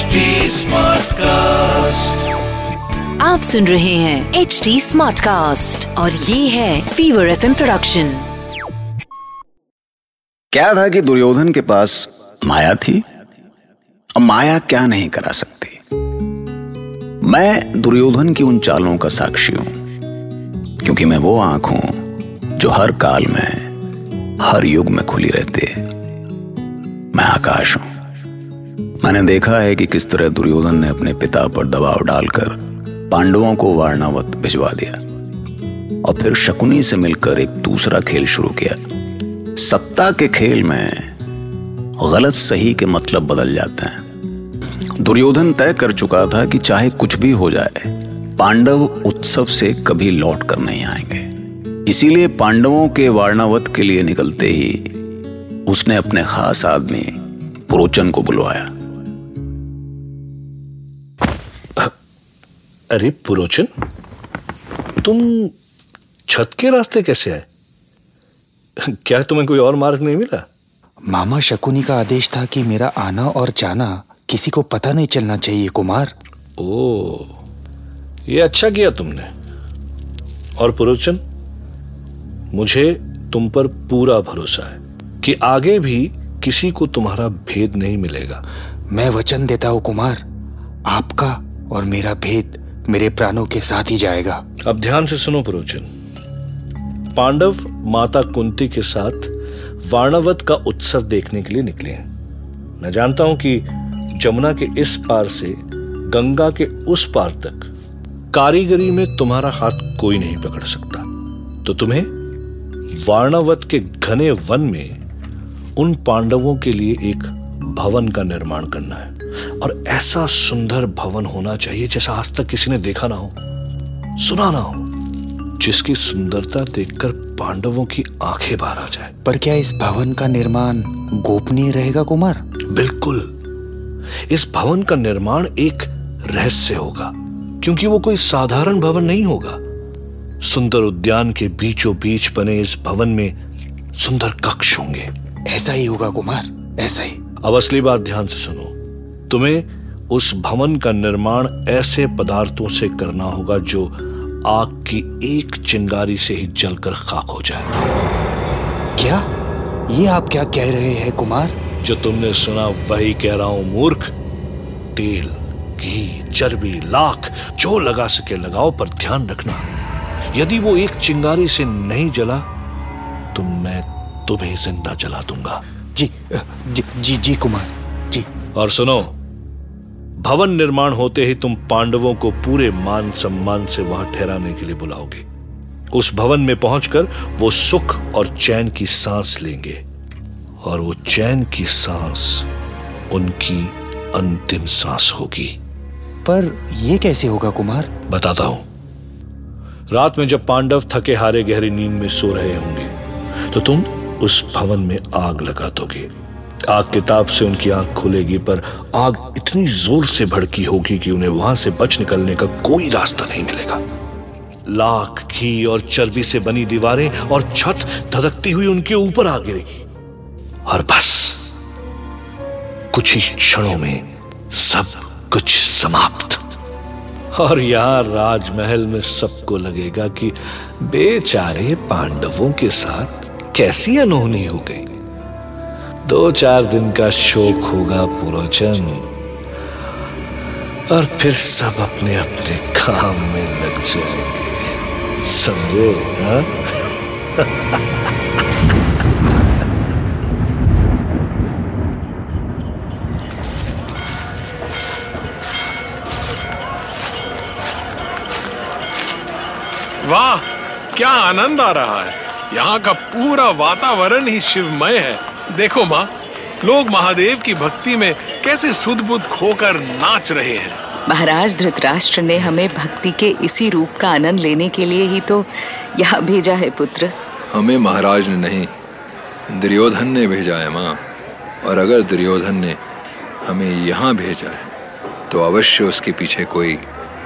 HD Smartcast. आप सुन रहे हैं एच डी स्मार्ट कास्ट और ये है फीवर एफ़ प्रोडक्शन क्या था कि दुर्योधन के पास माया थी? और माया क्या नहीं करा सकती? मैं दुर्योधन की उन चालों का साक्षी हूँ क्योंकि मैं वो आँख हूँ जो हर काल में हर युग में खुली रहती है। मैं आकाश हूँ। मैंने देखा है कि किस तरह दुर्योधन ने अपने पिता पर दबाव डालकर पांडवों को वारणावत भिजवा दिया। और फिर शकुनी से मिलकर एक दूसरा खेल शुरू किया। सत्ता के खेल में गलत सही के मतलब बदल जाते हैं। दुर्योधन तय कर चुका था कि चाहे कुछ भी हो जाए, पांडव उत्सव से कभी लौट कर नहीं आएँगे। इसीलिए पांडवों के वारणावत के लिए निकलते ही उसने अपने खास आदमी पुरोचन को बुलवाया। अरे पुरोचन तुम छत के रास्ते कैसे आए? क्या तुम्हें कोई और मार्ग नहीं मिला? मामा शकुनी का आदेश था कि मेरा आना और जाना किसी को पता नहीं चलना चाहिए कुमार। ओ ये अच्छा किया तुमने। और पुरोचन मुझे तुम पर पूरा भरोसा है कि आगे भी किसी को तुम्हारा भेद नहीं मिलेगा। मैं वचन देता हूँ कुमार आपका और मेरा भेद मेरे प्राणों के साथ ही जाएगा। अब ध्यान से सुनो पुरोचन। पांडव माता कुंती के साथ वार्णवत का उत्सव देखने के लिए निकले हैं। मैं जानता हूँ कि जमुना के इस पार से गंगा के उस पार तक कारीगरी में तुम्हारा हाथ कोई नहीं पकड़ सकता। तो तुम्हें वार्णावत के घने वन में उन पांडवों के लिए एक भवन का निर्माण करना है। और ऐसा सुंदर भवन होना चाहिए जैसा आज तक किसी ने देखा ना हो सुना ना हो जिसकी सुंदरता देखकर पांडवों की आँखें बाहर आ जाए। पर क्या इस भवन का निर्माण गोपनीय रहेगा कुमार? बिल्कुल। इस भवन का निर्माण एक रहस्य होगा क्योंकि वो कोई साधारण भवन नहीं होगा। सुंदर उद्यान के बीचों बीच बने इस भवन में सुंदर कक्ष होंगे। ऐसा ही होगा कुमार ऐसा ही। अब असली बात ध्यान से सुनो। तुम्हें उस भवन का निर्माण ऐसे पदार्थों से करना होगा जो आग की एक चिंगारी से ही जलकर खाक हो जाए। क्या? ये आप क्या कह रहे हैं कुमार? जो तुमने सुना वही कह रहा हूँ मूर्ख। तेल घी चर्बी लाख जो लगा सके लगाओ पर ध्यान रखना। यदि वो एक चिंगारी से नहीं जला तो मैं तुम्हें ज़िंदा जला दूँगा। जी जी जी, जी कुमार। जी। और सुनो भवन निर्माण होते ही तुम पांडवों को पूरे मान सम्मान से वहाँ ठहराने के लिए बुलाओगे। उस भवन में पहुंचकर वो सुख और चैन की सांस लेंगे। और वो चैन की सांस उनकी अंतिम सांस होगी। पर यह कैसे होगा कुमार? बताता हूँ। रात में जब पांडव थके हारे गहरी नींद में सो रहे होंगे तो तुम उस भवन में आग लगा दोगे। आग के ताप से उनकी आँख खुलेगी, पर आग इतनी ज़ोर से भड़की होगी कि उन्हें वहाँ से बच निकलने का कोई रास्ता नहीं मिलेगा। लाख घी और चर्बी से बनी दीवारें और छत धधकती हुई उनके ऊपर आ गिरेगी। और बस, कुछ ही क्षणों में सब कुछ समाप्त। और यहाँ राजमहल में सबको लगेगा कि बेचारे पांडवों के साथ कैसी अनहोनी हो गई। दो चार दिन का शोक होगा पुरोचन और फिर सब अपने अपने काम में लग जाएँगे। समझे हाँ? वाह, क्या आनंद आ रहा है। यहाँ का पूरा वातावरण ही शिवमय है। देखो माँ लोग महादेव की भक्ति में कैसे सुध बुध खोकर नाच रहे हैं। महाराज धृतराष्ट्र ने हमें भक्ति के इसी रूप का आनंद लेने के लिए ही तो यहाँ भेजा है पुत्र। हमें महाराज ने नहीं दुर्योधन ने भेजा है माँ। और अगर दुर्योधन ने हमें यहाँ भेजा है तो अवश्य उसके पीछे कोई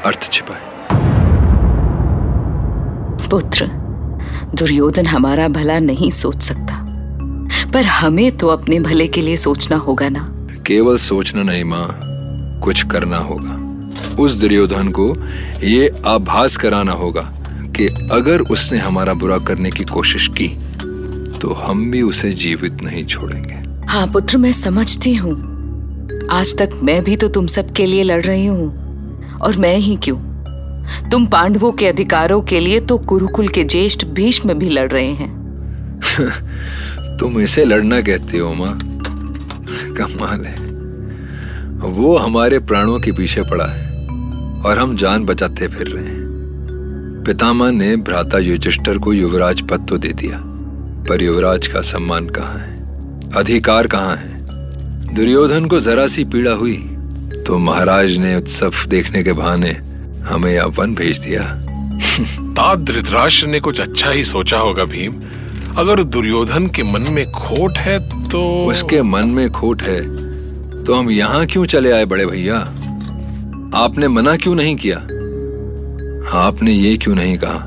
अर्थ छिपा है पुत्र दुर्योधन हमारा भला नहीं सोच सकता। पर हमें तो अपने भले के लिए सोचना होगा ना। केवल सोचना नहीं माँ कुछ करना होगा। उस दुर्योधन को ये आभास कराना होगा कि अगर उसने हमारा बुरा करने की कोशिश की तो हम भी उसे जीवित नहीं छोड़ेंगे। हाँ पुत्र मैं समझती हूँ। आज तक मैं भी तो तुम सब के लिए लड़ रही हूँ। और मैं ही क्यों? तुम पांडवों के अधिकारों के लिए तो कुरुकुल के ज्येष्ठ भीष्म भी लड़ रहे हैं। तुम इसे लड़ना कहते हो, माँ। कमाल है। वो हमारे प्राणों के पीछे पड़ा है और हम जान बचाते फिर रहे हैं। पितामह ने भ्राता युधिष्ठिर को युवराज पद तो दे दिया, पर युवराज का सम्मान कहाँ है? अधिकार कहाँ है? दुर्योधन को जरा सी पीड़ा हुई तो महाराज ने उत्सव देखने के बहाने हमें वन भेज दिया। ने कुछ अच्छा ही सोचा होगा भीम। अगर दुर्योधन के मन में खोट है तो उसके मन में खोट है तो हम यहाँ क्यों चले आए बड़े भैया? आपने मना क्यों नहीं किया? आपने ये क्यों नहीं कहा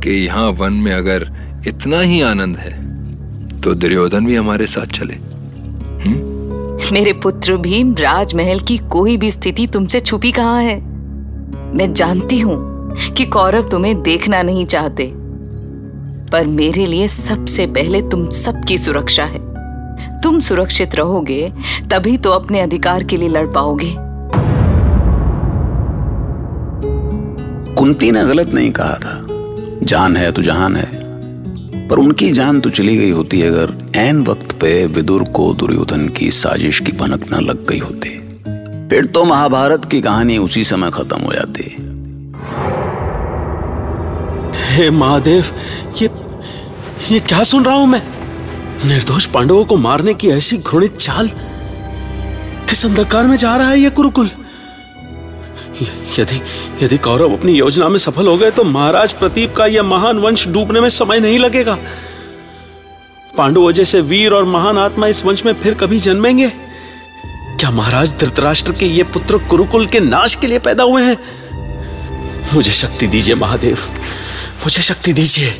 कि यहाँ वन में अगर इतना ही आनंद है तो दुर्योधन भी हमारे साथ चले? हुँ? मेरे पुत्र भीम राजमहल की कोई भी स्थिति तुमसे छुपी कहाँ है? मैं जानती हूँ कि कौरव तुम्हें देखना नहीं चाहते। पर मेरे लिए सबसे पहले तुम सबकी सुरक्षा है। तुम सुरक्षित रहोगे तभी तो अपने अधिकार के लिए लड़ पाओगे। कुंती ने गलत नहीं कहा था। जान है तो जहान है पर उनकी जान तो चली गई होती अगर एन वक्त पे विदुर को दुर्योधन की साजिश की भनक न लग गई होती। फिर तो महाभारत की कहानी उसी समय खत्म हो जाती। हे महादेव ये ये क्या सुन रहा हूँ मैं? निर्दोष पांडवों को मारने की ऐसी घृणित चाल किस अंधकार में जा रहा है ये कुरुकुल? यदि यदि कौरव अपनी योजना में सफल हो गए तो महाराज प्रतीप का यह महान वंश डूबने में समय नहीं लगेगा। पांडवों जैसे वीर और महान आत्मा इस वंश में फिर कभी जन्मेंगे? क्या महाराज धृतराष्ट्र के ये पुत्र कुरुकुल के नाश के लिए पैदा हुए हैं? मुझे शक्ति दीजिए, महादेव। मुझे शक्ति दीजिए।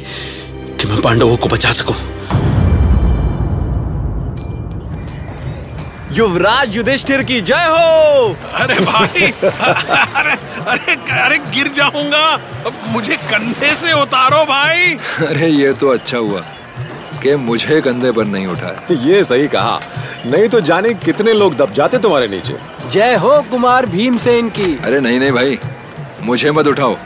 कि मैं पांडवों को बचा सकूँ। युवराज युधिष्ठिर की जय हो! अरे भाई अरे अरे अरे गिर जाऊँगा। मुझे कंधे से उतारो भाई। अरे ये तो अच्छा हुआ कि मुझे कंधे पर नहीं उठाया। ये सही कहा। नहीं तो जाने कितने लोग दब जाते तुम्हारे नीचे। जय हो कुमार भीमसेन की। अरे नहीं नहीं भाई मुझे मत उठाओ।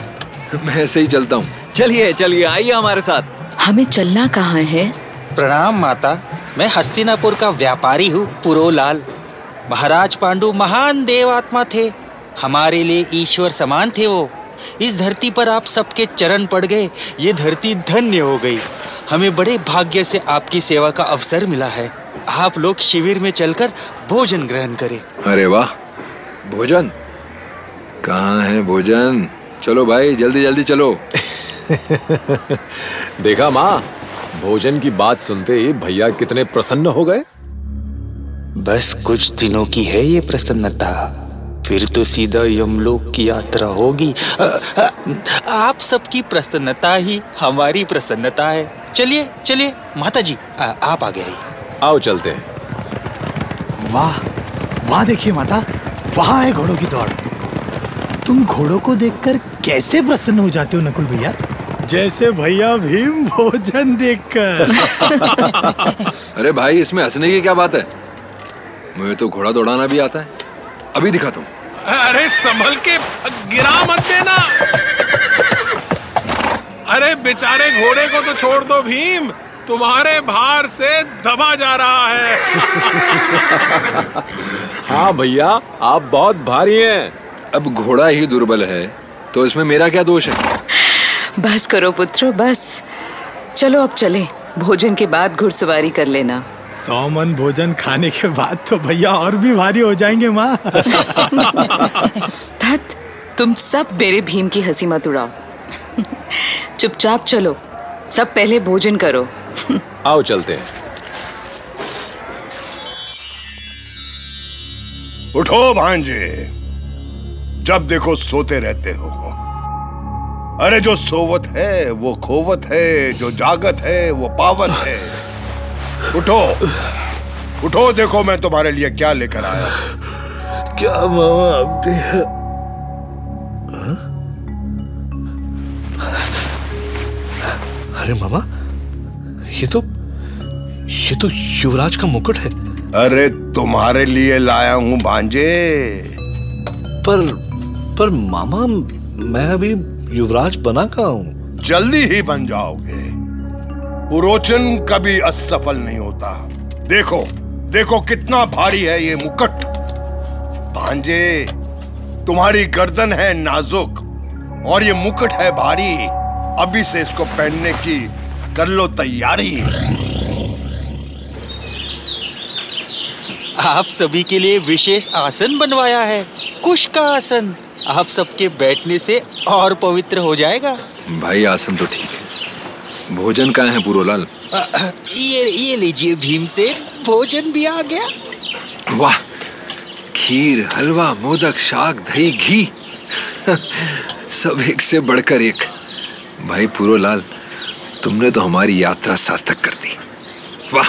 मैं ऐसे ही चलता हूँ। चलिए चलिए आइए हमारे साथ। हमें चलना कहाँ है? प्रणाम माता। मैं हस्तिनापुर का व्यापारी हूँ पुरोलाल। महाराज पांडु महान देव आत्मा थे। हमारे लिए ईश्वर समान थे वो। इस धरती पर आप सबके चरण पड़ गए। ये धरती धन्य हो गई। हमें बड़े भाग्य से आपकी सेवा का अवसर मिला है। आप लोग शिविर में चलकर भोजन ग्रहण करें। अरे वाह भोजन? कहाँ है भोजन? चलो भाई जल्दी जल्दी चलो। देखा माँ भोजन की बात सुनते ही भैया कितने प्रसन्न हो गए। बस कुछ दिनों की है ये प्रसन्नता फिर तो सीधा यमलोक की यात्रा होगी। आप सबकी प्रसन्नता ही हमारी प्रसन्नता है। चलिए चलिए माता जी आ, आप आ गए आओ चलते हैं। वाह वाह देखिए माता वहाँ है घोड़ों की दौड़। तुम घोड़ों को देखकर कैसे प्रसन्न हो जाते हो नकुल भैया? जैसे भैया भीम भोजन देखकर अरे भाई इसमें हंसने की क्या बात है? मुझे तो घोड़ा दौड़ाना भी आता है। अभी दिखाता हूँ। अरे संभल के गिरा मत देना। अरे बेचारे घोड़े को तो छोड़ दो भीम। तुम्हारे भार से दबा जा रहा है। हाँ भैया आप बहुत भारी हैं। अब घोड़ा ही दुर्बल है तो इसमें मेरा क्या दोष है? बस करो पुत्र बस। चलो अब चले। भोजन के बाद घुड़सवारी कर लेना। सौ मन भोजन खाने के बाद तो भैया और भी भारी हो जाएँगे माँ। धत तुम सब मेरे भीम की हँसी मत उड़ाओ। चुपचाप चलो। सब पहले भोजन करो। आओ चलते हैं। उठो भांजे। जब देखो सोते रहते हो। अरे जो सोवत है वो खोवत है जो जागत है वो पावत है। उठो उठो देखो मैं तुम्हारे लिए क्या लेकर आया क्या मामा आपके हाँ? अरे मामा ये तो ये तो युवराज का मुकुट है। अरे तुम्हारे लिए लाया हूँ भांजे। पर पर मामा मैं अभी युवराज बना कहा हूँ? जल्दी ही बन जाओगे। पुरोचन कभी असफल नहीं होता। देखो देखो कितना भारी है ये मुकुट। भांजे तुम्हारी गर्दन है नाजुक और ये मुकुट है भारी। अभी से इसको पहनने की कर लो तैयारी। आप सभी के लिए विशेष आसन बनवाया है। कुश का आसन। आप सबके बैठने से और पवित्र हो जाएगा। भाई आसन तो ठीक है। भोजन कहाँ है पूरोलाल ये ये लीजिए भीम से भोजन भी आ गया। वाह खीर हलवा मोदक शाक दही घी सब एक से बढ़कर एक। भाई पूरोलाल तुमने तो हमारी यात्रा सार्थक कर दी। वाह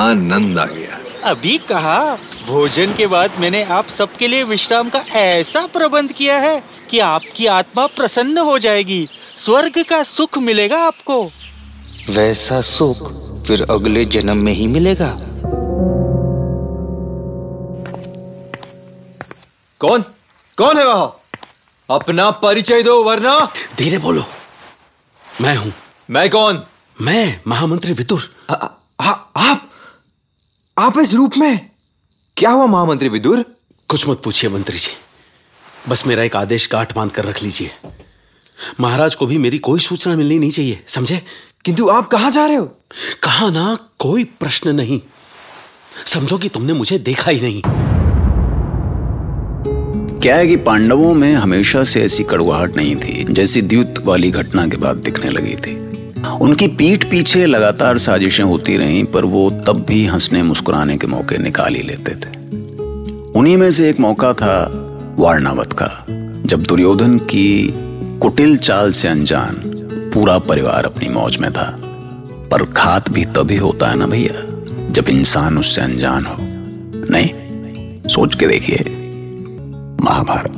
आनंद आ गया। अभी कहा भोजन के बाद मैंने आप सबके लिए विश्राम का ऐसा प्रबंध किया है कि आपकी आत्मा प्रसन्न हो जाएगी स्वर्ग का सुख मिलेगा आपको। वैसा सुख फिर अगले जन्म में ही मिलेगा। कौन? कौन है वह? अपना परिचय दो वरना। धीरे बोलो। मैं हूँ। मैं कौन? मैं महामंत्री विदुर। आ, आ, आप आप इस रूप में? क्या हुआ महामंत्री विदुर? कुछ मत पूछिए मंत्री जी। बस मेरा एक आदेश काट बाँध कर रख लीजिए। महाराज को भी मेरी कोई सूचना मिलनी नहीं चाहिए समझे? किंतु आप कहाँ जा रहे हो? कहा ना कोई प्रश्न नहीं। समझो कि तुमने मुझे देखा ही नहीं। क्या है कि पांडवों में हमेशा से ऐसी कड़वाहट नहीं थी जैसी द्युत वाली घटना के बाद दिखने लगी थी। उनकी पीठ पीछे लगातार साजिशें होती रहीं, पर वो तब भी हंसने मुस्कुराने के मौके निकाल ही लेते थे। उन्हीं में से एक मौका था वारणावत का, जब दुर्योधन की कुटिल चाल से अनजान पूरा परिवार अपनी मौज में था। पर खात भी तभी होता है ना भैया, जब इंसान उससे अनजान हो। नहीं, सोच के देखिए, महाभारत।